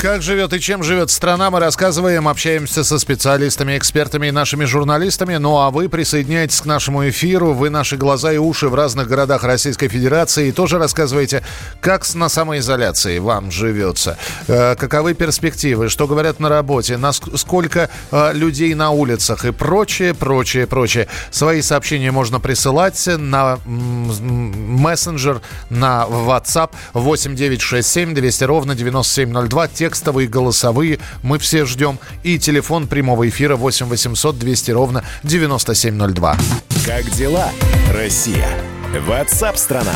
Как живет и чем живет страна, мы рассказываем, общаемся со специалистами, экспертами и нашими журналистами. Ну а вы присоединяйтесь к нашему эфиру. Вы наши глаза и уши в разных городах Российской Федерации. И тоже рассказывайте, как на самоизоляции вам живется. Э, каковы перспективы, что говорят на работе, сколько э, людей на улицах и прочее, прочее, прочее. Свои сообщения можно присылать на мессенджер, на WhatsApp 8967 200 ровно 9702. Те, текстовые, голосовые. Мы все ждем. И телефон прямого эфира 8 800 200 ровно 9702. Как дела, Россия? Ватсап-страна!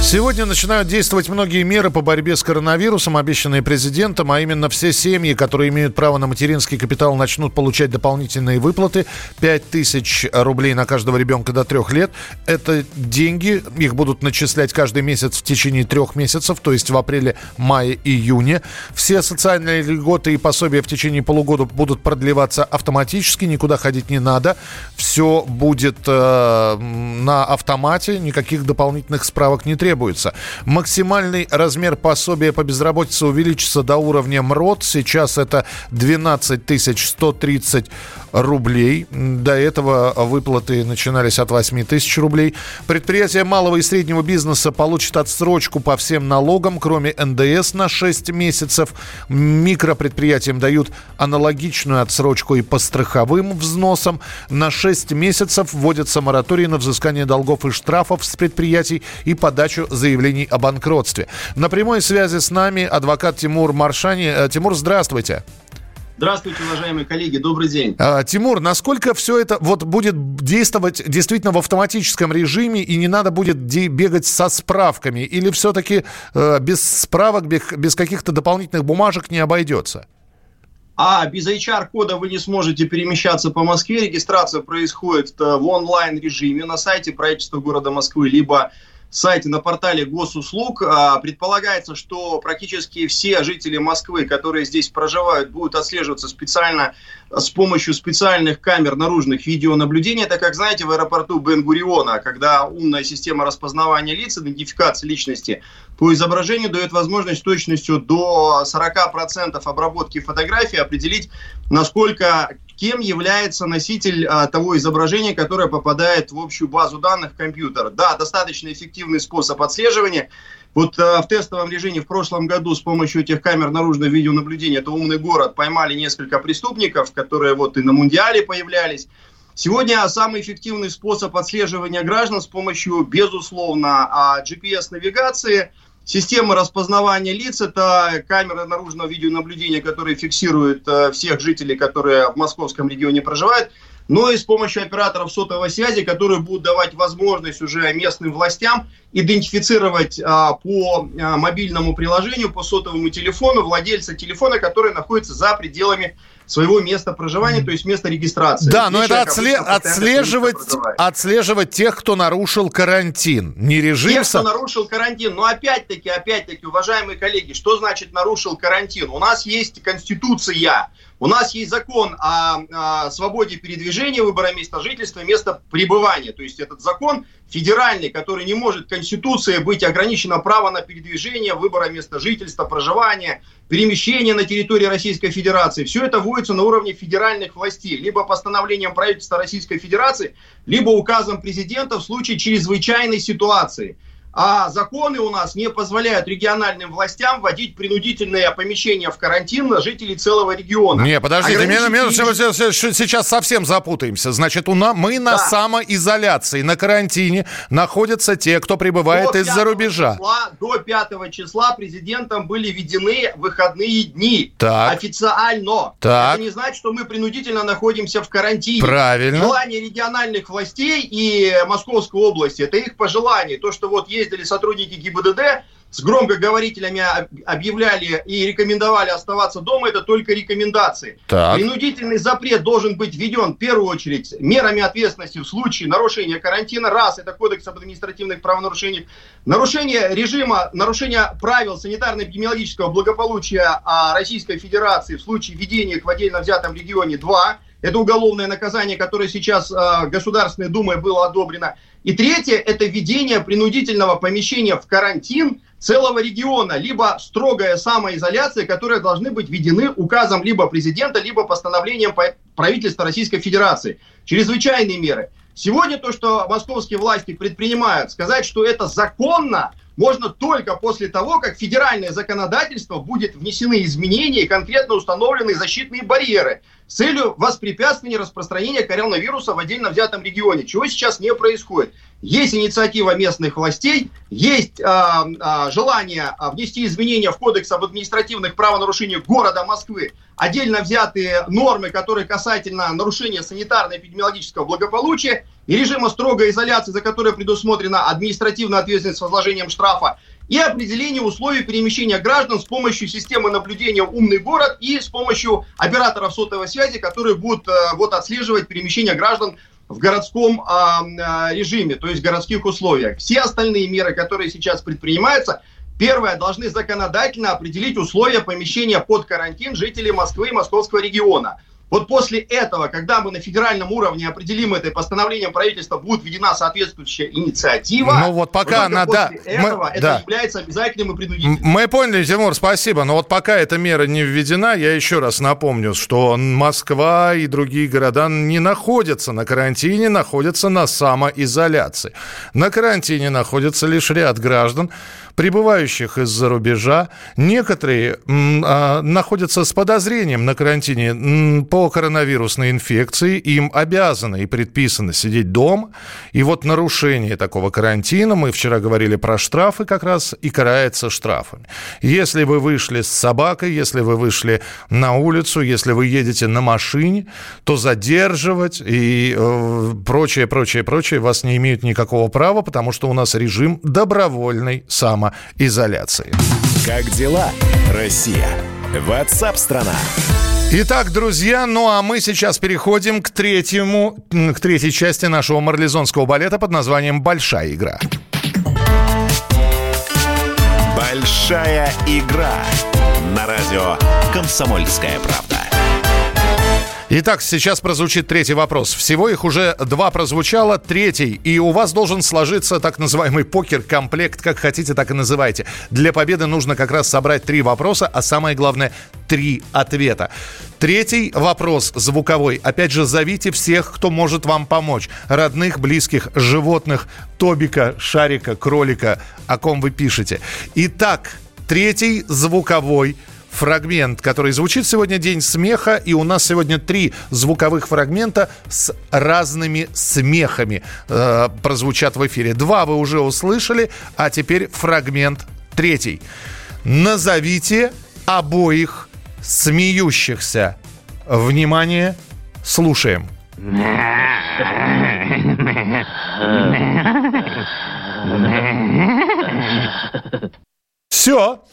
Сегодня начинают действовать многие меры по борьбе с коронавирусом, обещанные президентом, а именно все семьи, которые имеют право на материнский капитал, начнут получать дополнительные выплаты. 5 тысяч рублей на каждого ребенка до трех лет. Это деньги, их будут начислять каждый месяц в течение трех месяцев, то есть в апреле, мае, июне. Все социальные льготы и пособия в течение полугода будут продлеваться автоматически, никуда ходить не надо. Все будет э, на автомате, никаких дополнительных справок не требуется. Максимальный размер пособия по безработице увеличится до уровня МРОД. Сейчас это 12 130 рублей. До этого выплаты начинались от 8 тысяч рублей. Предприятия малого и среднего бизнеса получат отсрочку по всем налогам, кроме НДС на 6 месяцев. Микропредприятиям дают аналогичную отсрочку и по страховым взносам. На 6 месяцев вводится мораторий на взыскание долгов и штрафов с предприятий и подачу заявлений о банкротстве. На прямой связи с нами адвокат Тимур Маршани. Э, Тимур, здравствуйте. Здравствуйте, уважаемые коллеги, добрый день. А, Тимур, насколько все это вот будет действовать действительно в автоматическом режиме и не надо будет бегать со справками? Или все-таки э, без справок, без, без каких-то дополнительных бумажек не обойдется? А без HR-кода вы не сможете перемещаться по Москве. Регистрация происходит э, в онлайн-режиме на сайте правительства города Москвы, либо сайте на портале госуслуг. А, предполагается, что практически все жители Москвы, которые здесь проживают, будут отслеживаться специально с помощью специальных камер наружных видеонаблюдения. Это, как знаете, в аэропорту Бен-Гуриона, когда умная система распознавания лиц, идентификации личности по изображению дает возможность точностью до 40% обработки фотографии определить, насколько кем является носитель а, того изображения, которое попадает в общую базу данных компьютера. Да, достаточно эффективный способ отслеживания. Вот а, в тестовом режиме в прошлом году с помощью этих камер наружного видеонаблюдения, это умный город, поймали несколько преступников, которые вот и на Мундиале появлялись. Сегодня самый эффективный способ отслеживания граждан с помощью, безусловно, а, GPS-навигации – Система распознавания лиц – это камера наружного видеонаблюдения, которая фиксирует э, всех жителей, которые в московском регионе проживают, но и с помощью операторов сотовой связи, которые будут давать возможность уже местным властям идентифицировать а, по а, мобильному приложению, по сотовому телефону владельца телефона, который находится за пределами своего места проживания, то есть места регистрации. Да, но это отсле- отслеживать, отслеживать тех, кто нарушил карантин, не режим... Тех, кто нарушил карантин. Но опять-таки, опять-таки, уважаемые коллеги, что значит нарушил карантин? У нас есть Конституция, у нас есть закон о, о свободе передвижения, выбора места жительства, места пребывания. То есть этот закон федеральный, который не может Конституцией быть ограничено право на передвижение, выбора места жительства, проживания, перемещение на территории Российской Федерации. Все это вводится на уровне федеральных властей, либо постановлением правительства Российской Федерации, либо указом президента в случае чрезвычайной ситуации – а законы у нас не позволяют региональным властям вводить принудительные помещения в карантин на жителей целого региона. Не, подождите, Ограничить... минут, сейчас совсем запутаемся. Значит, у нас, мы на да. самоизоляции, на карантине находятся те, кто прибывает из-за рубежа. Числа, до 5 числа президентом были введены выходные дни. Так. Официально. Так. Это не значит, что мы принудительно находимся в карантине. Правильно. Желание региональных властей и Московской области, это их пожелание. То, что вот есть ездили сотрудники ГИБДД, с громкоговорителями объявляли и рекомендовали оставаться дома, это только рекомендации. Так. Принудительный запрет должен быть введен в первую очередь мерами ответственности в случае нарушения карантина. Раз, это кодекс об административных правонарушениях. Нарушение режима, нарушение правил санитарно-эпидемиологического благополучия Российской Федерации в случае введения их в отдельно взятом регионе. Два, Это уголовное наказание, которое сейчас э, Государственной Думой было одобрено. И третье – это введение принудительного помещения в карантин целого региона, либо строгая самоизоляция, которые должны быть введены указом либо президента, либо постановлением правительства Российской Федерации. Чрезвычайные меры. Сегодня то, что московские власти предпринимают, сказать, что это законно, можно только после того, как федеральное законодательство будет внесены изменения и конкретно установлены защитные барьеры с целью воспрепятствования распространения коронавируса в отдельно взятом регионе, чего сейчас не происходит. Есть инициатива местных властей, есть э, э, желание внести изменения в Кодекс об административных правонарушениях города Москвы, отдельно взятые нормы, которые касательно нарушения санитарно-эпидемиологического благополучия и режима строгой изоляции, за которое предусмотрена административная ответственность с возложением штрафа, и определение условий перемещения граждан с помощью системы наблюдения «Умный город» и с помощью операторов сотовой связи, которые будут э, вот, отслеживать перемещение граждан в городском э, режиме, то есть в городских условиях. Все остальные меры, которые сейчас предпринимаются, первое, должны законодательно определить условия помещения под карантин жителей Москвы и московского региона. Вот после этого, когда мы на федеральном уровне определим это постановлением правительства, будет введена соответствующая инициатива. Ну вот пока она, да. Этого мы, это да. является обязательным и принудительным. Мы поняли, Тимур, спасибо. Но вот пока эта мера не введена, я еще раз напомню, что Москва и другие города не находятся на карантине, находятся на самоизоляции. На карантине находится лишь ряд граждан, прибывающих из-за рубежа. Некоторые а, находятся с подозрением на карантине по коронавирусной инфекции. Им обязаны и предписано сидеть дома. И вот нарушение такого карантина, мы вчера говорили про штрафы как раз, и карается штрафами. Если вы вышли с собакой, если вы вышли на улицу, если вы едете на машине, то задерживать и э, прочее, прочее, прочее вас не имеют никакого права, потому что у нас режим добровольной само самоизоляции. Как дела, Россия? Ватсап-страна! Итак, друзья, ну а мы сейчас переходим к третьему, к третьей части нашего марлезонского балета под названием «Большая игра». Большая игра на радио «Комсомольская правда». Итак, сейчас прозвучит третий вопрос. Всего их уже два прозвучало, третий. И у вас должен сложиться так называемый покер-комплект, как хотите, так и называйте. Для победы нужно как раз собрать три вопроса, а самое главное, три ответа. Третий вопрос звуковой. Опять же, зовите всех, кто может вам помочь. Родных, близких, животных, Тобика, Шарика, Кролика, о ком вы пишете. Итак, третий звуковой фрагмент, который звучит сегодня День смеха, и у нас сегодня три звуковых фрагмента с разными смехами э, прозвучат в эфире. Два вы уже услышали, а теперь фрагмент третий. Назовите обоих смеющихся. Внимание, слушаем. Все.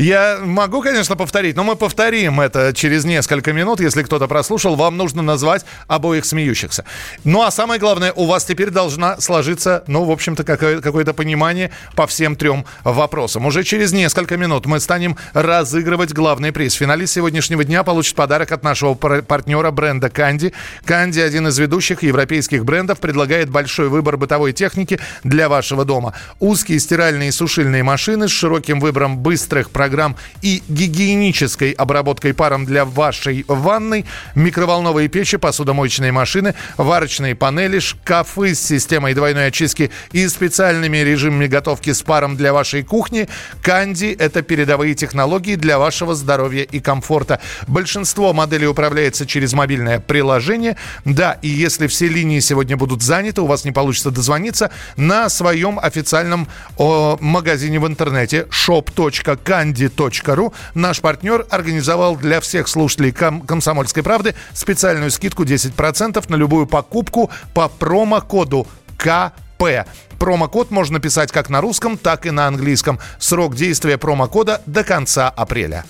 Я могу, конечно, повторить, но мы повторим это через несколько минут. Если кто-то прослушал, вам нужно назвать обоих смеющихся. Ну, а самое главное, у вас теперь должна сложиться, ну, в общем-то, какое- какое-то понимание по всем трем вопросам. Уже через несколько минут мы станем разыгрывать главный приз. Финалист сегодняшнего дня получит подарок от нашего партнера бренда Канди. Канди, один из ведущих европейских брендов, предлагает большой выбор бытовой техники для вашего дома. Узкие стиральные и сушильные машины с широким выбором быстрых программ программ и гигиенической обработкой паром для вашей ванной, микроволновые печи, посудомоечные машины, варочные панели, шкафы с системой двойной очистки и специальными режимами готовки с паром для вашей кухни. Канди – это передовые технологии для вашего здоровья и комфорта. Большинство моделей управляется через мобильное приложение. Да, и если все линии сегодня будут заняты, у вас не получится дозвониться, на своем официальном о, магазине в интернете shop.candy Comedy.ru наш партнер организовал для всех слушателей ком- «Комсомольской правды» специальную скидку 10% на любую покупку по промокоду КП. Промокод можно писать как на русском, так и на английском. Срок действия промокода до конца апреля.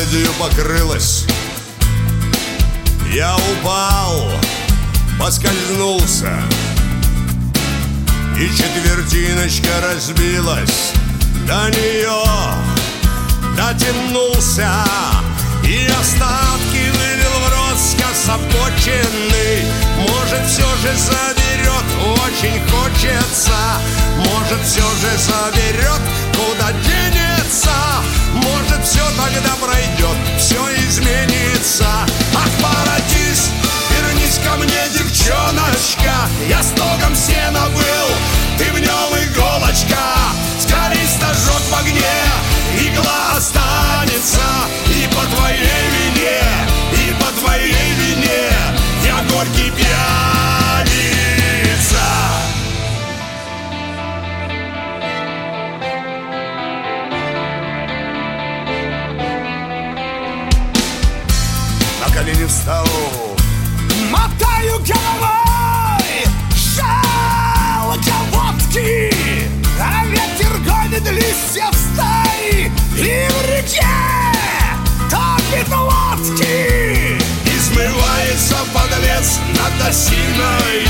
Наледью покрылась. Я упал, поскользнулся И четвертиночка разбилась. До нее дотянулся И остатки вылил в рот скособоченный Может все же заберет, очень хочется. Может все же заберет, куда денется. Может все тогда пройдет, все изменится. Ах, воротись, вернись ко мне, девчоночка. Я стогом сена был, ты в нем иголочка. Скорей стажок в огне, игла останется. И по твоей вине, и по твоей вине Я горький головой Жалко водки! А ветер гонит листья в стаи И в реке! Топит лодки! Измывается подлец над осиною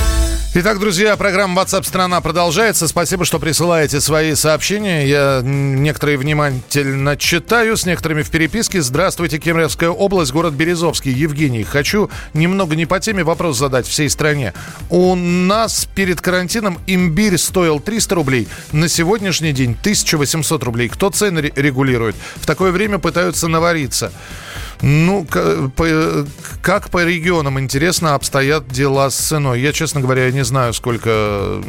Итак, друзья, программа WhatsApp страна продолжается. Спасибо, что присылаете свои сообщения. Я некоторые внимательно читаю, с некоторыми в переписке. Здравствуйте, Кемеровская область, город Березовский. Евгений, хочу немного не по теме вопрос задать всей стране. У нас перед карантином имбирь стоил 300 рублей, на сегодняшний день 1800 рублей. Кто цены регулирует? В такое время пытаются навариться. Ну, как по регионам, интересно, обстоят дела с ценой. Я, честно говоря, не знаю, сколько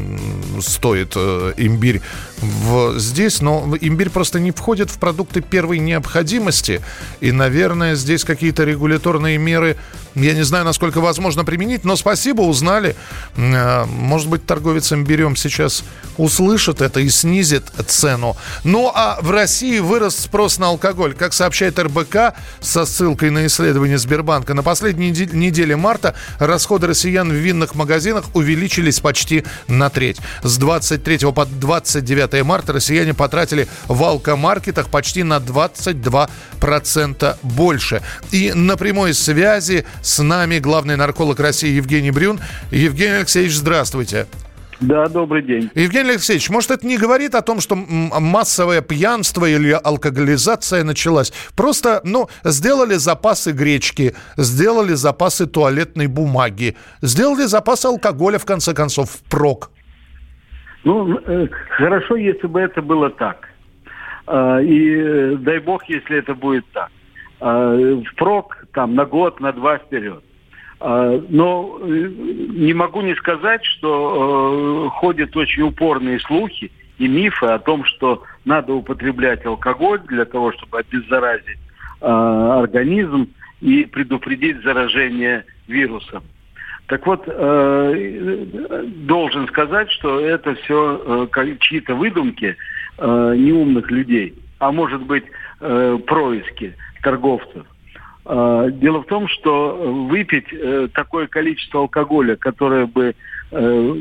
стоит э, имбирь в, здесь, но имбирь просто не входит в продукты первой необходимости. И, наверное, здесь какие-то регуляторные меры, я не знаю, насколько возможно применить, но спасибо, узнали. Э, может быть, торговец имбирем сейчас услышит это и снизит цену. Ну, а в России вырос спрос на алкоголь. Как сообщает РБК, со ссылкой на исследование Сбербанка, на последней неделе марта расходы россиян в винных магазинах увеличились почти на треть. С 23 по 29 марта россияне потратили в алкомаркетах почти на 22% больше. И на прямой связи с нами главный нарколог России Евгений Брюн. Евгений Алексеевич, здравствуйте. Да, добрый день. Евгений Алексеевич, может, это не говорит о том, что массовое пьянство или алкоголизация началась? Просто, ну, сделали запасы гречки, сделали запасы туалетной бумаги, сделали запасы алкоголя, в конце концов, впрок. Ну, э, хорошо, если бы это было так. А, и э, дай бог, если это будет так. А, впрок там на год, на два вперед. А, но э, не могу не сказать, что ходят очень упорные слухи и мифы о том, что надо употреблять алкоголь для того, чтобы обеззаразить организм и предупредить заражение вирусом. Так вот, должен сказать, что это все чьи-то выдумки неумных людей, а может быть происки торговцев. А, дело в том, что выпить э, такое количество алкоголя, которое бы э,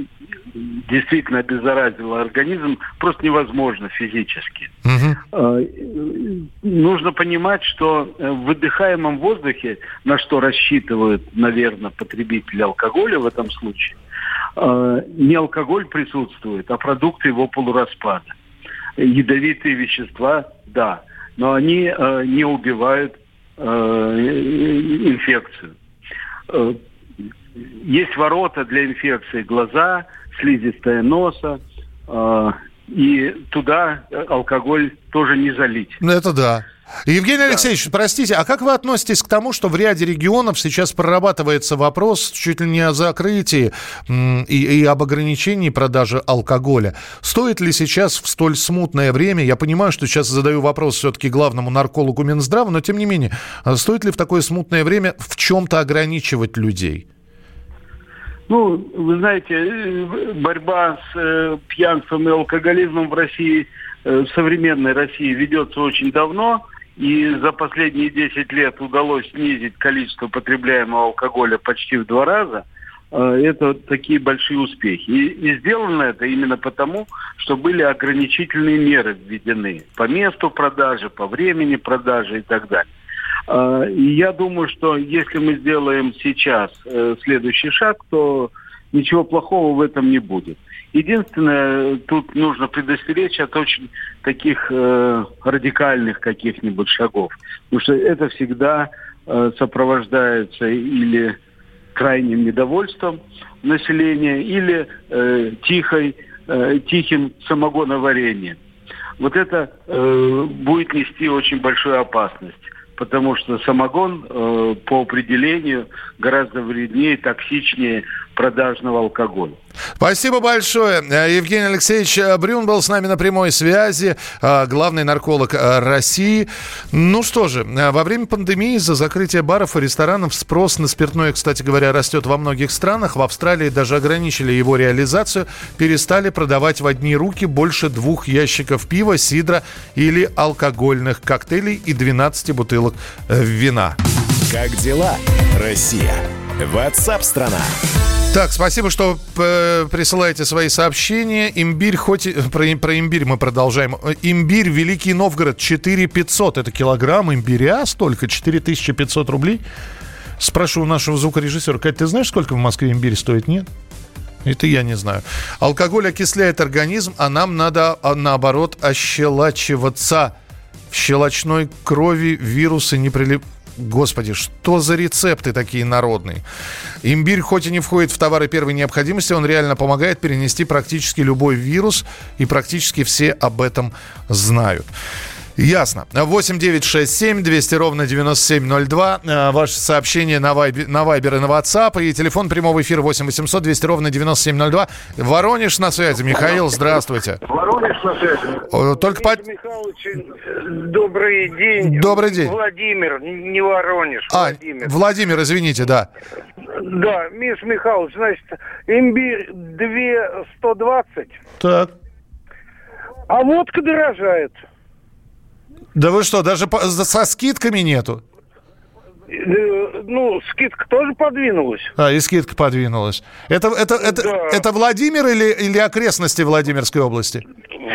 действительно обеззаразило организм, просто невозможно физически. Угу. Нужно понимать, что в выдыхаемом воздухе, на что рассчитывают, наверное, потребители алкоголя в этом случае, не алкоголь присутствует, а продукты его полураспада. Ядовитые вещества, да, но они не убивают Э, инфекцию. Э, есть ворота для инфекции глаза, слизистая носа, э, и туда алкоголь тоже не залить. Ну, это да. Евгений да. Алексеевич, простите, а как вы относитесь к тому, что в ряде регионов сейчас прорабатывается вопрос чуть ли не о закрытии и, и об ограничении продажи алкоголя? Стоит ли сейчас в столь смутное время, я понимаю, что сейчас задаю вопрос все-таки главному наркологу Минздрава, но тем не менее, а стоит ли в такое смутное время в чем-то ограничивать людей? Ну, вы знаете, э, борьба с э, пьянством и алкоголизмом в России, э, в современной России ведется очень давно. И за последние 10 лет удалось снизить количество потребляемого алкоголя почти в два раза. Это такие большие успехи. И, и сделано это именно потому, что были ограничительные меры введены по месту продажи, по времени продажи и так далее. А, и я думаю, что если мы сделаем сейчас э, следующий шаг, то ничего плохого в этом не будет. Единственное, тут нужно предостеречь от очень таких э, радикальных каких-нибудь шагов. Потому что это всегда э, сопровождается или крайним недовольством населения, или э, тихой, э, тихим самогоноварением. Вот это э, будет нести очень большую опасность потому что самогон э, по определению гораздо вреднее, токсичнее продажного алкоголя. Спасибо большое. Э, Евгений Алексеевич Брюн был с нами на прямой связи, э, главный нарколог э, России. Ну что же, во время пандемии из-за закрытия баров и ресторанов спрос на спиртное, кстати говоря, растет во многих странах. В Австралии даже ограничили его реализацию, перестали продавать в одни руки больше двух ящиков пива, сидра или алкогольных коктейлей и 12 бутылок вина. Как дела, Россия? Ватсап-страна! Так, спасибо, что э, присылаете свои сообщения. Имбирь, хоть. Про, про имбирь мы продолжаем. Имбирь, Великий Новгород, 4 500. Это килограмм имбиря столько, 4500 рублей. У нашего звукорежиссера, Кать, ты знаешь, сколько в Москве имбирь стоит? Нет? Это я не знаю. Алкоголь окисляет организм, а нам надо, а, наоборот, ощелачиваться. В щелочной крови вирусы не прилипают Господи, что за рецепты такие народные? Имбирь хоть и не входит в товары первой необходимости, он реально помогает перенести практически любой вирус, и практически все об этом знают. Ясно. 8 9 6 7 200 ровно 9702. Э, ваше сообщение на Вайбер, на Вайбер и на WhatsApp. И телефон прямого эфира 8 800 200 ровно 9702. Воронеж на связи. Михаил, здравствуйте. Воронеж на связи. Только по... добрый день. Добрый день. Владимир, не Воронеж. А, Владимир. Владимир, извините, да. Да, Миш Михайлович, значит, имбирь 2 120. Так. А водка дорожает. Да вы что, даже по, со скидками нету? Э, ну, скидка тоже подвинулась. А, и скидка подвинулась. Это, это, это, да. это Владимир или, или окрестности Владимирской области?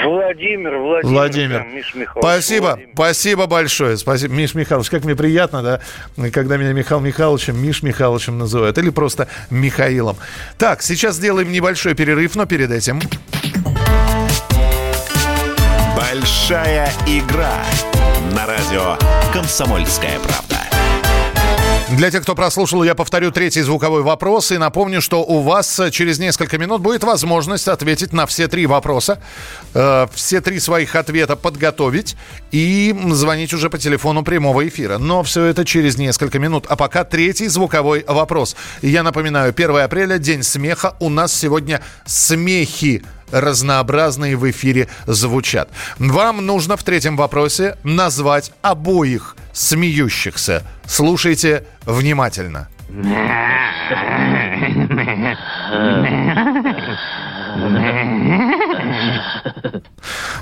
Владимир, Владимир. Владимир. Да, Миш Михайлович. Спасибо, Владимир. спасибо большое. Спасибо, Миш Михайлович. Как мне приятно, да, когда меня Михаил Михайловичем, Миш Михайловичем называют. Или просто Михаилом. Так, сейчас сделаем небольшой перерыв, но перед этим... Большая игра на радио «Комсомольская правда». Для тех, кто прослушал, я повторю третий звуковой вопрос и напомню, что у вас через несколько минут будет возможность ответить на все три вопроса, э, все три своих ответа подготовить и звонить уже по телефону прямого эфира. Но все это через несколько минут. А пока третий звуковой вопрос. Я напоминаю, 1 апреля, День смеха. У нас сегодня смехи разнообразные в эфире звучат. Вам нужно в третьем вопросе назвать обоих смеющихся. Слушайте внимательно.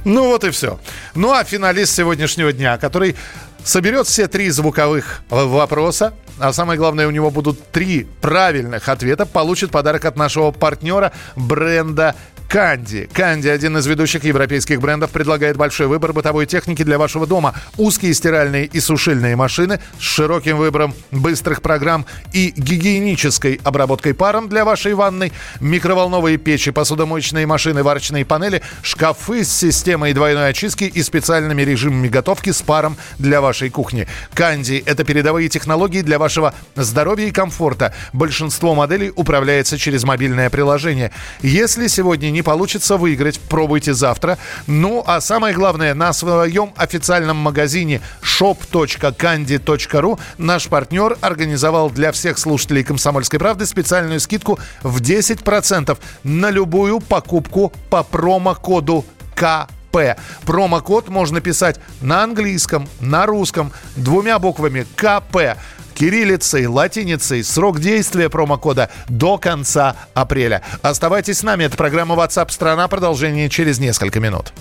Ну вот и все. Ну а финалист сегодняшнего дня, который соберет все три звуковых вопроса, а самое главное, у него будут три правильных ответа, получит подарок от нашего партнера бренда Канди. Канди, один из ведущих европейских брендов, предлагает большой выбор бытовой техники для вашего дома. Узкие стиральные и сушильные машины с широким выбором быстрых программ и гигиенической обработкой паром для вашей ванной, микроволновые печи, посудомоечные машины, варочные панели, шкафы с системой двойной очистки и специальными режимами готовки с паром для вашей кухни. Канди – это передовые технологии для вашего здоровья и комфорта. Большинство моделей управляется через мобильное приложение. Если сегодня не получится выиграть, пробуйте завтра. Ну, а самое главное, на своем официальном магазине shop.candy.ru наш партнер организовал для всех слушателей «Комсомольской правды» специальную скидку в 10% на любую покупку по промокоду КП. Промокод можно писать на английском, на русском, двумя буквами КП кириллицей, латиницей. Срок действия промокода до конца апреля. Оставайтесь с нами. Это программа WhatsApp страна. Продолжение через несколько минут.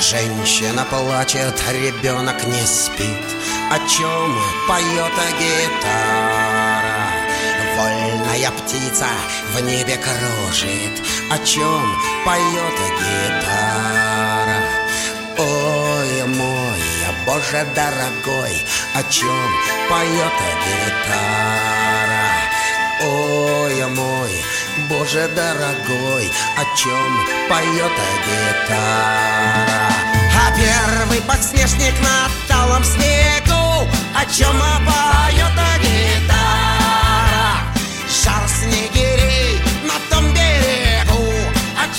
Женщина плачет, ребенок не спит О чем поет гитара Вольная птица в небе кружит О чем поет гитара Ой, мой, Боже дорогой О чем поет гитара Ой, мой, Боже дорогой, о чем поет гитара? А первый подснежник на талом снегу, о чем поет гитара?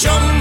О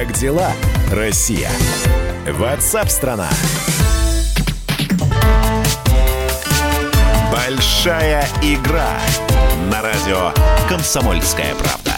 Как дела, Россия? Ватсап-страна! Большая игра на радио «Комсомольская правда».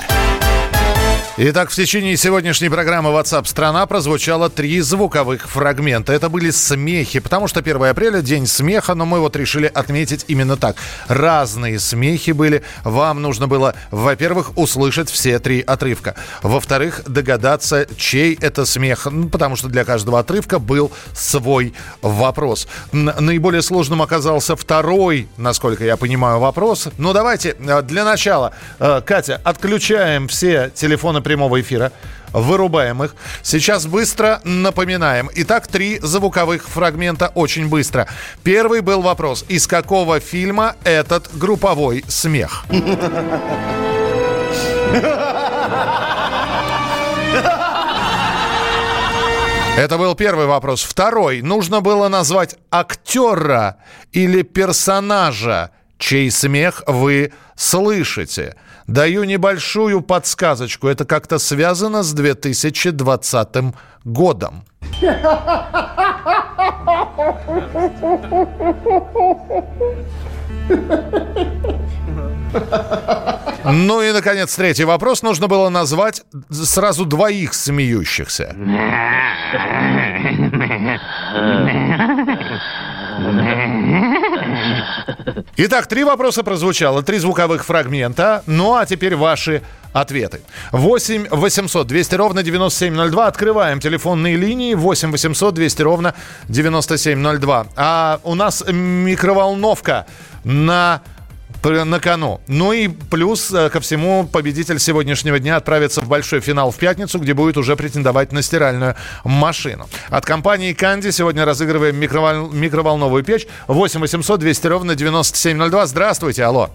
Итак, в течение сегодняшней программы WhatsApp страна прозвучало три звуковых фрагмента. Это были смехи, потому что 1 апреля день смеха, но мы вот решили отметить именно так. Разные смехи были. Вам нужно было, во-первых, услышать все три отрывка. Во-вторых, догадаться, чей это смех, ну, потому что для каждого отрывка был свой вопрос. Наиболее сложным оказался второй, насколько я понимаю, вопрос. Ну, давайте э, для начала, э, Катя, отключаем все телефоны прямого эфира. Вырубаем их. Сейчас быстро напоминаем. Итак, три звуковых фрагмента очень быстро. Первый был вопрос. Из какого фильма этот групповой смех? Это был первый вопрос. Второй. Нужно было назвать актера или персонажа, чей смех вы слышите. Даю небольшую подсказочку. Это как-то связано с 2020 годом. Ну и, наконец, третий вопрос. Нужно было назвать сразу двоих смеющихся. Итак, три вопроса прозвучало, три звуковых фрагмента. Ну а теперь ваши ответы. 8 800 200 ровно 9702. Открываем телефонные линии. 8 800 200 ровно 9702. А у нас микроволновка на на кону. Ну и плюс э, ко всему победитель сегодняшнего дня отправится в большой финал в пятницу, где будет уже претендовать на стиральную машину. От компании Канди сегодня разыгрываем микровол- микроволновую печь. 8 800 200 ровно 9702. Здравствуйте, алло.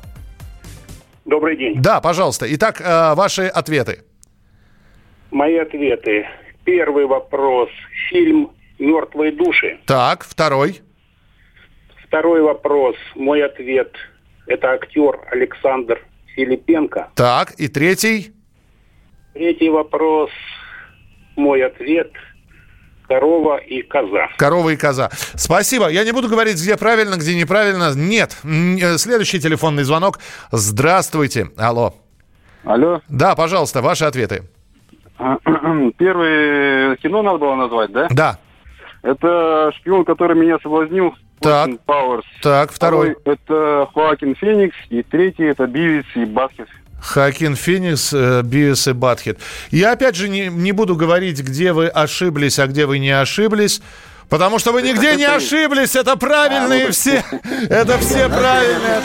Добрый день. Да, пожалуйста. Итак, э, ваши ответы. Мои ответы. Первый вопрос. Фильм «Мертвые души». Так, второй. Второй вопрос. Мой ответ. Это актер Александр Филипенко. Так, и третий. Третий вопрос. Мой ответ. Корова и коза. Корова и коза. Спасибо. Я не буду говорить, где правильно, где неправильно. Нет. Э, Следующий телефонный звонок. Здравствуйте. Алло. Алло. Да, пожалуйста, ваши ответы. Первое кино надо было назвать, да? Да. Это шпион, который меня соблазнил. Так. Пауэрс. Так, второй. это Хоакин Феникс. И третий это Бивис и Баскет. Хакин Феникс, э, Бивис и Батхит. Я опять же не, не буду говорить, где вы ошиблись, а где вы не ошиблись. Потому что вы нигде не ошиблись, это правильные все. Это все правильные.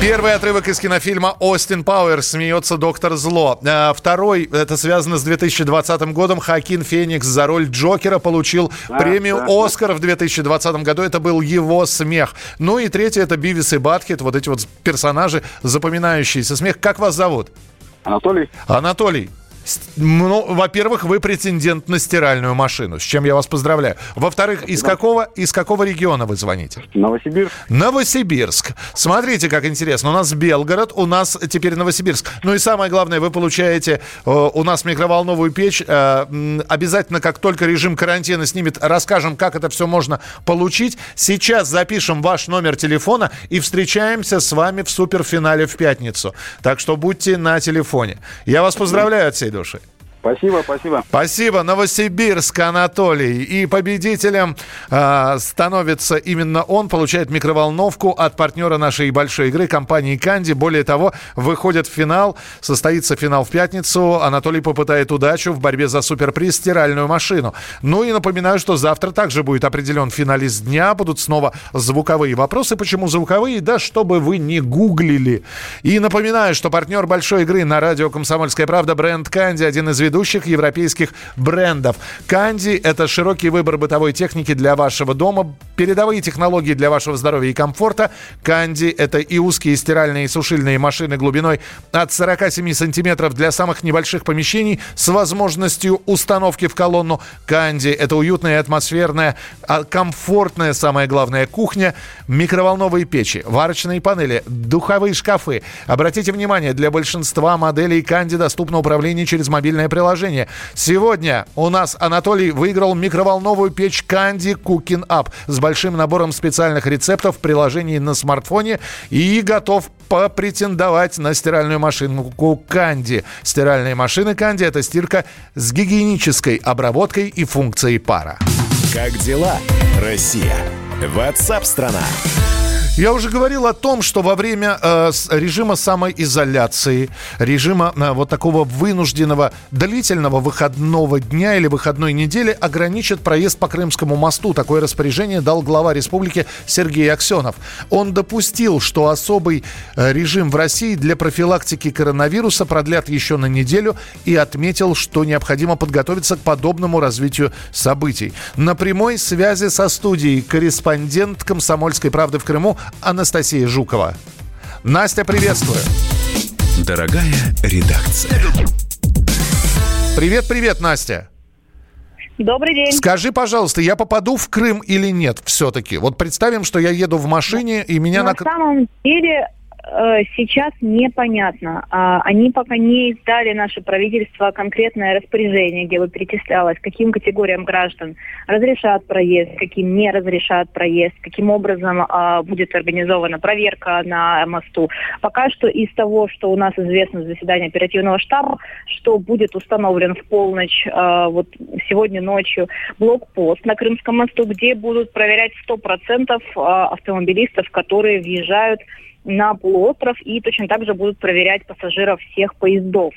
Первый отрывок из кинофильма «Остин Пауэрс. Смеется доктор Зло». А, Второй, это связано с 2020 годом. Хакин Феникс за роль Джокера получил премию «Оскар» в 2020 году. Это был его смех. Ну и третий, это Бивис и Батхит. Вот эти вот персонажи, запоминающиеся смех. Как вас зовут? Анатолий? Анатолий. Ну, во-первых, вы претендент на стиральную машину, с чем я вас поздравляю. Во-вторых, из какого, из какого региона вы звоните? Новосибирск. Новосибирск. Смотрите, как интересно. У нас Белгород, у нас теперь Новосибирск. Ну и самое главное, вы получаете э, у нас микроволновую печь. Э, обязательно, как только режим карантина снимет, расскажем, как это все можно получить. Сейчас запишем ваш номер телефона и встречаемся с вами в суперфинале в пятницу. Так что будьте на телефоне. Я вас поздравляю от всей души. Спасибо, спасибо. Спасибо, Новосибирск, Анатолий. И победителем а, становится именно он, получает микроволновку от партнера нашей большой игры, компании Канди. Более того, выходит в финал, состоится финал в пятницу. Анатолий попытает удачу в борьбе за суперприз стиральную машину. Ну и напоминаю, что завтра также будет определен финалист дня. Будут снова звуковые вопросы. Почему звуковые? Да, чтобы вы не гуглили. И напоминаю, что партнер большой игры на радио «Комсомольская правда» бренд Канди, один из ведущих европейских брендов. Канди – это широкий выбор бытовой техники для вашего дома, передовые технологии для вашего здоровья и комфорта. Канди – это и узкие стиральные и сушильные машины глубиной от 47 сантиметров для самых небольших помещений с возможностью установки в колонну. Канди – это уютная атмосферная, а комфортная, самое главное, кухня, микроволновые печи, варочные панели, духовые шкафы. Обратите внимание, для большинства моделей Канди доступно управление через мобильное приложение. Приложение. Сегодня у нас Анатолий выиграл микроволновую печь Candy Cooking Up с большим набором специальных рецептов в приложении на смартфоне и готов попретендовать на стиральную машинку Канди. Стиральные машины Канди – это стирка с гигиенической обработкой и функцией пара. Как дела, Россия? Ватсап-страна! Я уже говорил о том, что во время э, режима самоизоляции, режима э, вот такого вынужденного длительного выходного дня или выходной недели ограничат проезд по Крымскому мосту. Такое распоряжение дал глава республики Сергей Аксенов. Он допустил, что особый э, режим в России для профилактики коронавируса продлят еще на неделю и отметил, что необходимо подготовиться к подобному развитию событий. На прямой связи со студией корреспондент «Комсомольской правды» в Крыму Анастасия Жукова. Настя, приветствую. Дорогая редакция. Привет-привет, Настя. Добрый день. Скажи, пожалуйста, я попаду в Крым или нет все-таки? Вот представим, что я еду в машине, и меня... На На... самом деле сейчас непонятно. А, Они пока не издали наше правительство конкретное распоряжение, где бы перечислялось, каким категориям граждан разрешат проезд, каким не разрешат проезд, каким образом а, будет организована проверка на мосту. Пока что из того, что у нас известно с заседания оперативного штаба, что будет установлен в полночь а, вот сегодня ночью блокпост на Крымском мосту, где будут проверять 100% а, автомобилистов, которые въезжают на полуостров и точно так же будут проверять пассажиров всех поездов.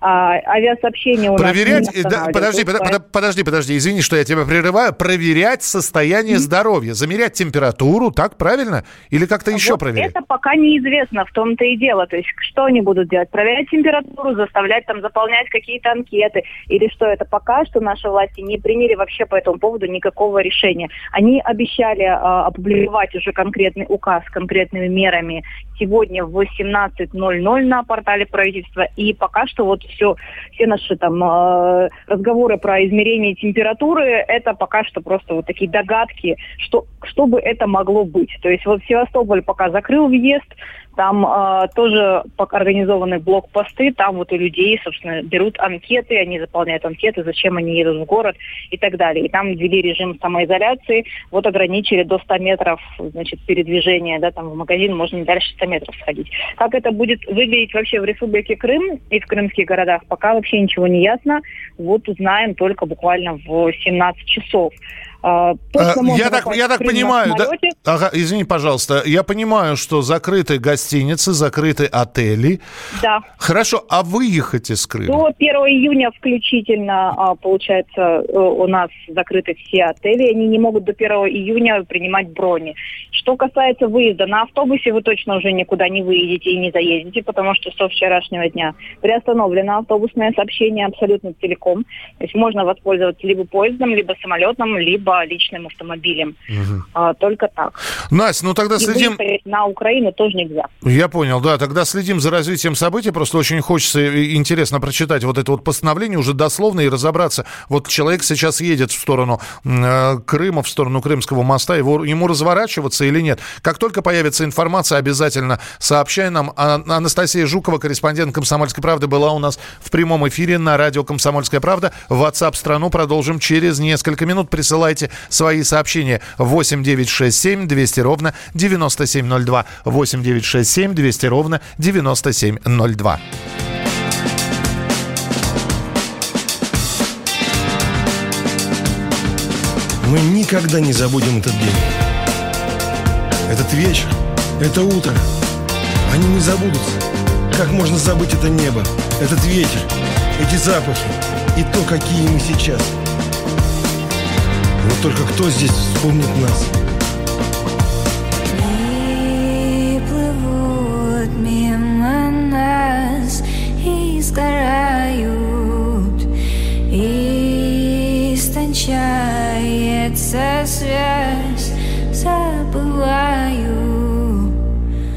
А, авиасообщение у Проверять, нас не э, да, подожди, под- под- подожди, подожди, извини, что я тебя прерываю. Проверять состояние здоровья, замерять температуру, так правильно? Или как-то еще Вот проверять? Это пока неизвестно, в том-то и дело. То есть что они будут делать? Проверять температуру, заставлять там заполнять какие-то анкеты? Или что это? Пока что наши власти не приняли вообще по этому поводу никакого решения. Они обещали а, опубликовать уже конкретный указ с конкретными мерами сегодня в 18.00 на портале правительства. И пока что вот все, все наши там э, разговоры про измерение температуры, это пока что просто вот такие догадки, что, что бы это могло быть. То есть вот Севастополь пока закрыл въезд, там э, тоже организованы блокпосты, там вот у людей, собственно, берут анкеты, они заполняют анкеты, зачем они едут в город и так далее. И там ввели режим самоизоляции, вот ограничили до 100 метров, значит, передвижения, да, там в магазин можно дальше 100 метров сходить. Как это будет выглядеть вообще в Республике Крым и в крымских городах, пока вообще ничего не ясно. Вот узнаем только буквально в 17 часов. А, точно А, Я так, я так понимаю, да? Ага, извини, пожалуйста. Я понимаю, что закрыты гостиницы, закрыты отели. Да. Хорошо, а выехать из Крыма? До 1 июня включительно, а, получается, э, у нас закрыты все отели. Они не могут до 1 июня принимать брони. Что касается выезда, на автобусе вы точно уже никуда не выедете и не заедете, потому что со вчерашнего дня приостановлено автобусное сообщение абсолютно целиком. То есть можно воспользоваться либо поездом, либо самолетом, либо личным автомобилем. А, только так. Настя, ну тогда И следим... на Украину тоже нельзя. Я понял, да. Тогда следим за развитием событий. Просто очень хочется и интересно прочитать вот это вот постановление уже дословно и разобраться. Вот человек сейчас едет в сторону э, Крыма, в сторону Крымского моста. Его, ему разворачиваться или нет? Как только появится информация, обязательно сообщай нам. А- Анастасия Жукова, корреспондент «Комсомольской правды», была у нас в прямом эфире на радио «Комсомольская правда». WhatsApp страну продолжим через несколько минут. Присылайте свои сообщения 8 967 200 ровно 9702. 8 967 200 ровно 9702. Мы никогда не забудем этот день. Этот вечер, это утро. Они не забудутся. Как можно забыть это небо, этот ветер, эти запахи и то, какие мы сейчас. Только кто здесь вспомнит нас? Связь, забываю,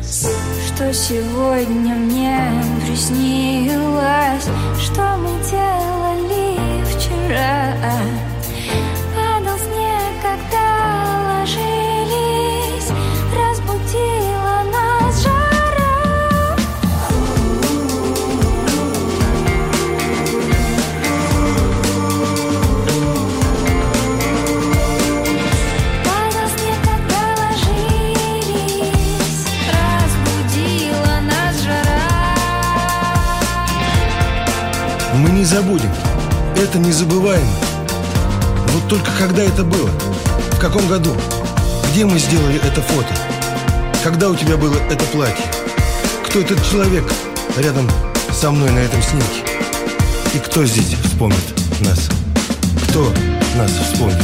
что сегодня мне приснилось, что мы делали забудем. Это незабываемо. Вот только когда это было? В каком году? Где мы сделали это фото? Когда у тебя было это платье? Кто этот человек рядом со мной на этом снимке? И кто здесь вспомнит нас? Кто нас вспомнит?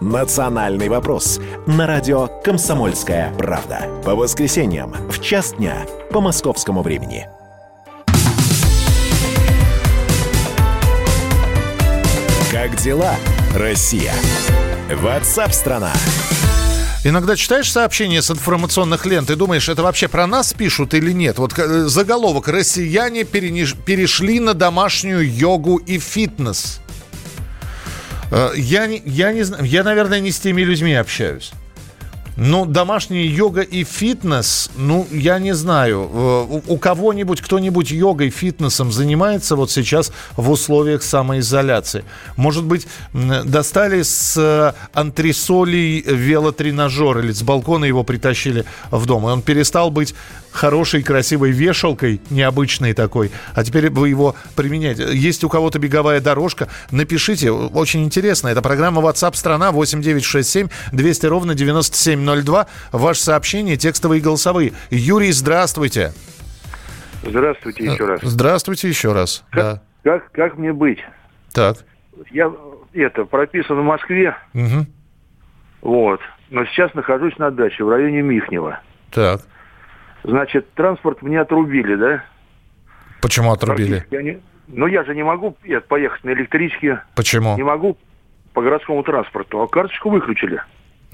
«Национальный вопрос» на радио «Комсомольская правда». По воскресеньям в час дня по московскому времени. Как дела, Россия? Ватсап-страна! Иногда читаешь сообщения с информационных лент и думаешь, это вообще про нас пишут или нет? Вот э, заголовок «Россияне перешли на домашнюю йогу и фитнес». Э, Я, не- я не знаю, я, наверное, не с теми людьми общаюсь. Ну, домашняя йога и фитнес, ну, я не знаю. Э, У, кого-нибудь, кто-нибудь йогой, фитнесом занимается вот сейчас в условиях самоизоляции? Может быть, достали с э, антресолей велотренажер или с балкона его притащили в дом, и он перестал быть хорошей, красивой вешалкой, необычной такой, а теперь вы его применяете. Есть у кого-то беговая дорожка, напишите, очень интересно. Это программа WhatsApp страна 8967 200 ровно 9702. Ваше сообщение, текстовые и голосовые. Юрий, здравствуйте. Здравствуйте еще раз. Здравствуйте еще раз. Да. Как, как мне быть? Так. Я это прописан в Москве, Мгм. вот, но сейчас нахожусь на даче в районе Михнева. Так. Значит, транспорт мне отрубили, да? Почему отрубили? Я не- ну я же не могу поехать на электричке. Почему? Не могу по городскому транспорту, а карточку выключили.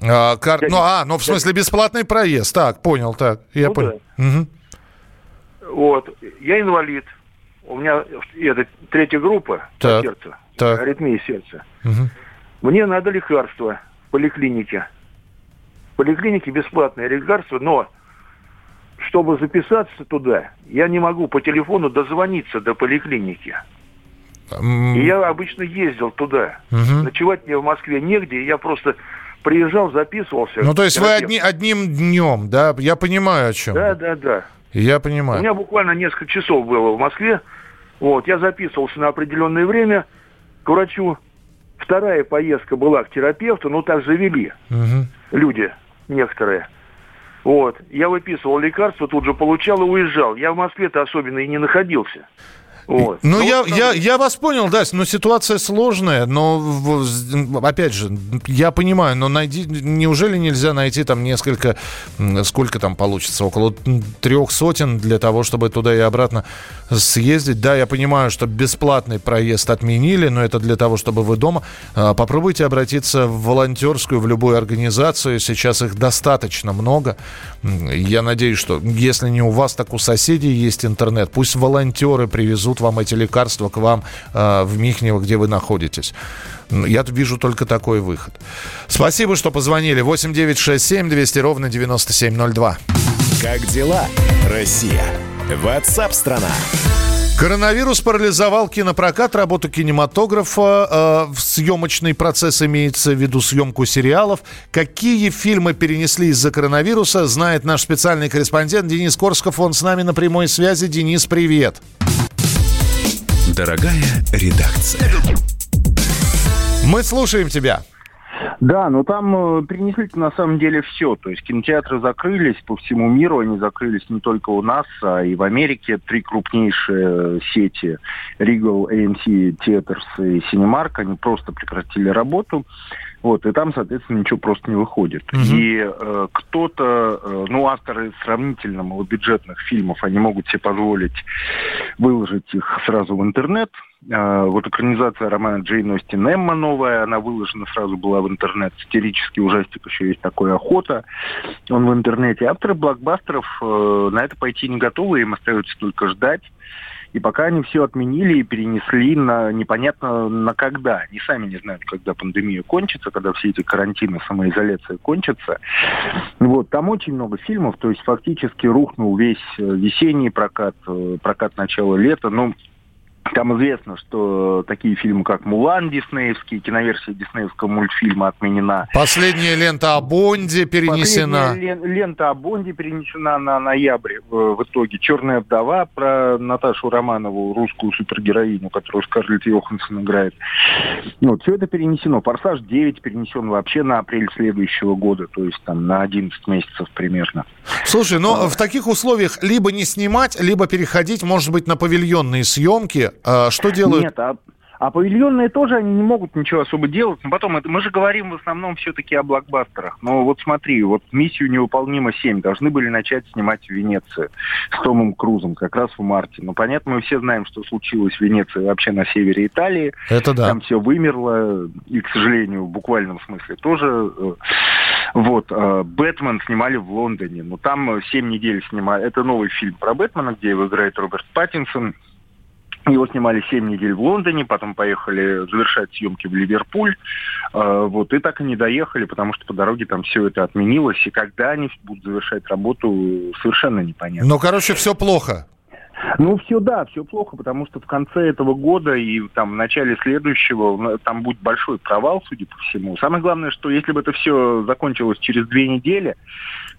А, кар- Ну, а, ну, в смысле, бесплатный проезд. Так, понял, так. Я Ну понял. Мгм. Вот, я инвалид. У меня это третья группа Так, сердцу, так. аритмия сердца. Мгм. Мне надо лекарства в поликлинике. В поликлинике бесплатное лекарство, но чтобы записаться туда, я не могу по телефону дозвониться до поликлиники. И я обычно ездил туда. Мгм. Ночевать мне в Москве негде, и я просто приезжал, записывался. Ну, то есть вы одни, одним днем, да? Я понимаю, о чем. Да, да, да. Я У понимаю. меня буквально несколько часов было в Москве. Вот, я записывался на определенное время к врачу. Вторая поездка была к терапевту, ну так завели Мгм. люди некоторые. Вот. Я выписывал лекарства, тут же получал и уезжал. Я в Москве-то особенно и не находился. Вот. Ну, Ну, я, вот я, я вас понял, да, но ситуация сложная, но, опять же, я понимаю, но найди, неужели нельзя найти там несколько, сколько там получится, около трех сотен для того, чтобы туда и обратно съездить? Да, я понимаю, что бесплатный проезд отменили, но это для того, чтобы вы дома. А, Попробуйте обратиться в волонтерскую, в любую организацию, сейчас их достаточно много. Я надеюсь, что если не у вас, так у соседей есть интернет, пусть волонтеры привезут вам эти лекарства к вам э, в Михнево, где вы находитесь. Я вижу только такой выход. Спасибо, что позвонили. 8967 200 ровно 9702. Как дела, Россия? Ватсап-страна! Коронавирус парализовал кинопрокат, работу кинематографа, э, съемочный процесс имеется в виду съемку сериалов. Какие фильмы перенесли из-за коронавируса, знает наш специальный корреспондент Денис Корсков. Он с нами на прямой связи. Денис, привет. Дорогая редакция. Мы слушаем тебя. Да, но там э, перенесли на самом деле все. То есть кинотеатры закрылись по всему миру, они закрылись не только у нас, а и в Америке. Три крупнейшие сети Regal, AMC, Theaters и Cinemark, они просто прекратили работу. Вот, и там, соответственно, ничего просто не выходит. И э, кто-то, э, ну, авторы сравнительно малобюджетных фильмов, они могут себе позволить выложить их сразу в интернет. Э, вот экранизация романа Джейн Остин Эмма новая, она выложена сразу была в интернет. Сатирический ужастик еще есть такой «Охота». Он в интернете. Авторы блокбастеров э, на это пойти не готовы, им остается только ждать. И пока они все отменили и перенесли на непонятно на когда. Они сами не знают, когда пандемия кончится, когда все эти карантины, самоизоляция кончатся. Вот, там очень много фильмов, то есть фактически рухнул весь э, весенний прокат, э, прокат начала лета. Ну, там известно, что такие фильмы, как «Мулан» диснеевский, киноверсия диснеевского мультфильма отменена. Последняя лента о Бонде перенесена. Последняя лен- лента о Бонде перенесена на ноябрь в, итоге. «Черная вдова» про Наташу Романову, русскую супергероиню, которую Скарлетт Йоханссон играет. Вот, все это перенесено. «Форсаж 9» перенесен вообще на апрель следующего года, то есть там на 11 месяцев примерно. Слушай, но в таких условиях либо не снимать, либо переходить, может быть, на павильонные съемки. А Что делают? Нет, а, а павильонные тоже они не могут ничего особо делать. Но потом, это, мы же говорим в основном все-таки о блокбастерах. Но вот смотри, вот «Миссию невыполнима 7» должны были начать снимать в Венеции с Томом Крузом как раз в марте. Но понятно, мы все знаем, что случилось в Венеции вообще на севере Италии. Это да. Там все вымерло, и, к сожалению, в буквальном смысле тоже. э, Вот, э, «Бэтмен» снимали в Лондоне, но там 7 недель снимали. Это новый фильм про Бэтмена, где его играет Роберт Паттинсон. Его снимали 7 недель в Лондоне, потом поехали завершать съемки в Ливерпуль. Э, Вот, и так и не доехали, потому что по дороге там все это отменилось. И когда они будут завершать работу, совершенно непонятно. Ну, короче, все плохо. Ну, все, да, все плохо, потому что в конце этого года и там в начале следующего там будет большой провал, судя по всему. Самое главное, что если бы это все закончилось через две недели,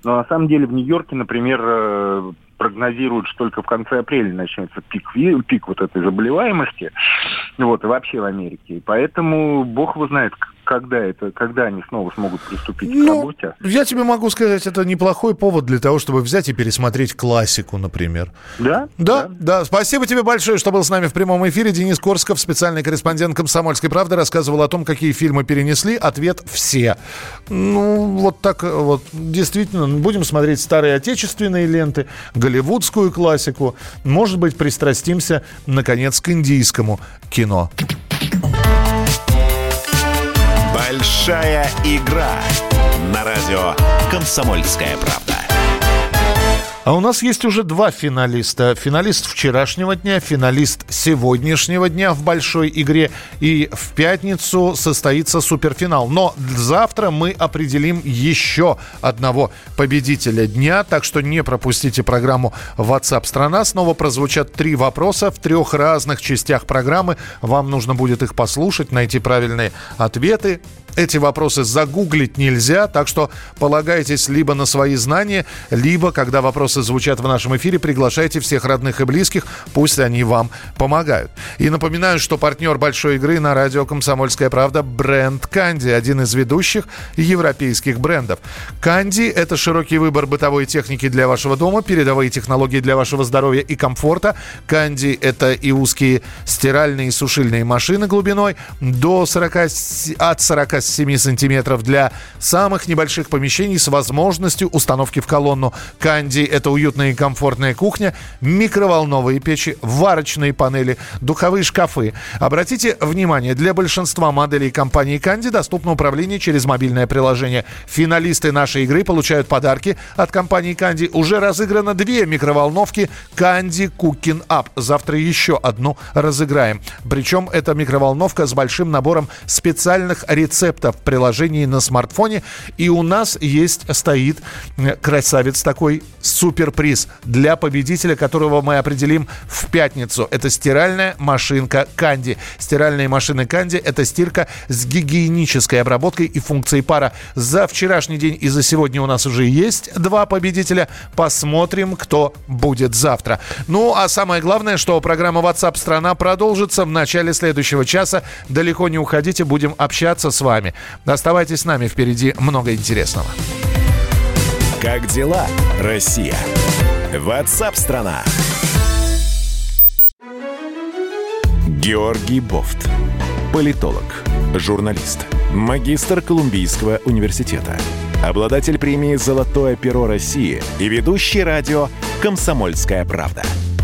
но на самом деле в Нью-Йорке, например, э, прогнозируют, что только в конце апреля начнется пик, пик вот этой заболеваемости, вот, и вообще в Америке. И поэтому бог его знает, к- когда это, когда они снова смогут приступить к Ну, работе. я тебе могу сказать, это неплохой повод для того, чтобы взять и пересмотреть классику, например. Да? Да, да. Спасибо тебе большое, что был с нами в прямом эфире. Денис Корсков, специальный корреспондент «Комсомольской правды», рассказывал о том, какие фильмы перенесли. Ответ – все. Ну, вот так вот. Действительно, будем смотреть старые отечественные ленты, голливудскую классику. Может быть, пристрастимся, наконец, к индийскому кино. Большая игра на радио «Комсомольская правда». А у нас есть уже два финалиста. Финалист вчерашнего дня, финалист сегодняшнего дня в большой игре. И в пятницу состоится суперфинал. Но завтра мы определим еще одного победителя дня. Так что не пропустите программу WhatsApp страна. Снова прозвучат три вопроса в трех разных частях программы. Вам нужно будет их послушать, найти правильные ответы. Эти вопросы загуглить нельзя, так что полагайтесь либо на свои знания, либо, когда вопросы звучат в нашем эфире, приглашайте всех родных и близких, пусть они вам помогают. И напоминаю, что партнер большой игры на радио «Комсомольская правда» бренд «Канди», один из ведущих европейских брендов. «Канди» — это широкий выбор бытовой техники для вашего дома, передовые технологии для вашего здоровья и комфорта. «Канди» — это и узкие стиральные и сушильные машины глубиной до 40, с- от 47 сантиметров для самых небольших помещений с возможностью установки в колонну. «Канди» — это уютная и комфортная кухня, микроволновые печи, варочные панели, духовые шкафы. Обратите внимание, для большинства моделей компании «Канди» доступно управление через мобильное приложение. Финалисты нашей игры получают подарки от компании «Канди». Уже разыграно две микроволновки «Канди Cooking Up». Завтра еще одну разыграем. Причем это микроволновка с большим набором специальных рецептов рецепта в приложении на смартфоне. И у нас есть, стоит э, красавец такой суперприз для победителя, которого мы определим в пятницу. Это стиральная машинка Канди. Стиральные машины Канди – это стирка с гигиенической обработкой и функцией пара. За вчерашний день и за сегодня у нас уже есть два победителя. Посмотрим, кто будет завтра. Ну, а самое главное, что программа WhatsApp страна продолжится в начале следующего часа. Далеко не уходите, будем общаться с вами. Оставайтесь с нами, впереди много интересного. Как дела, Россия? WhatsApp страна. Георгий Бофт. Политолог, журналист, магистр Колумбийского университета, обладатель премии «Золотое перо России» и ведущий радио «Комсомольская правда».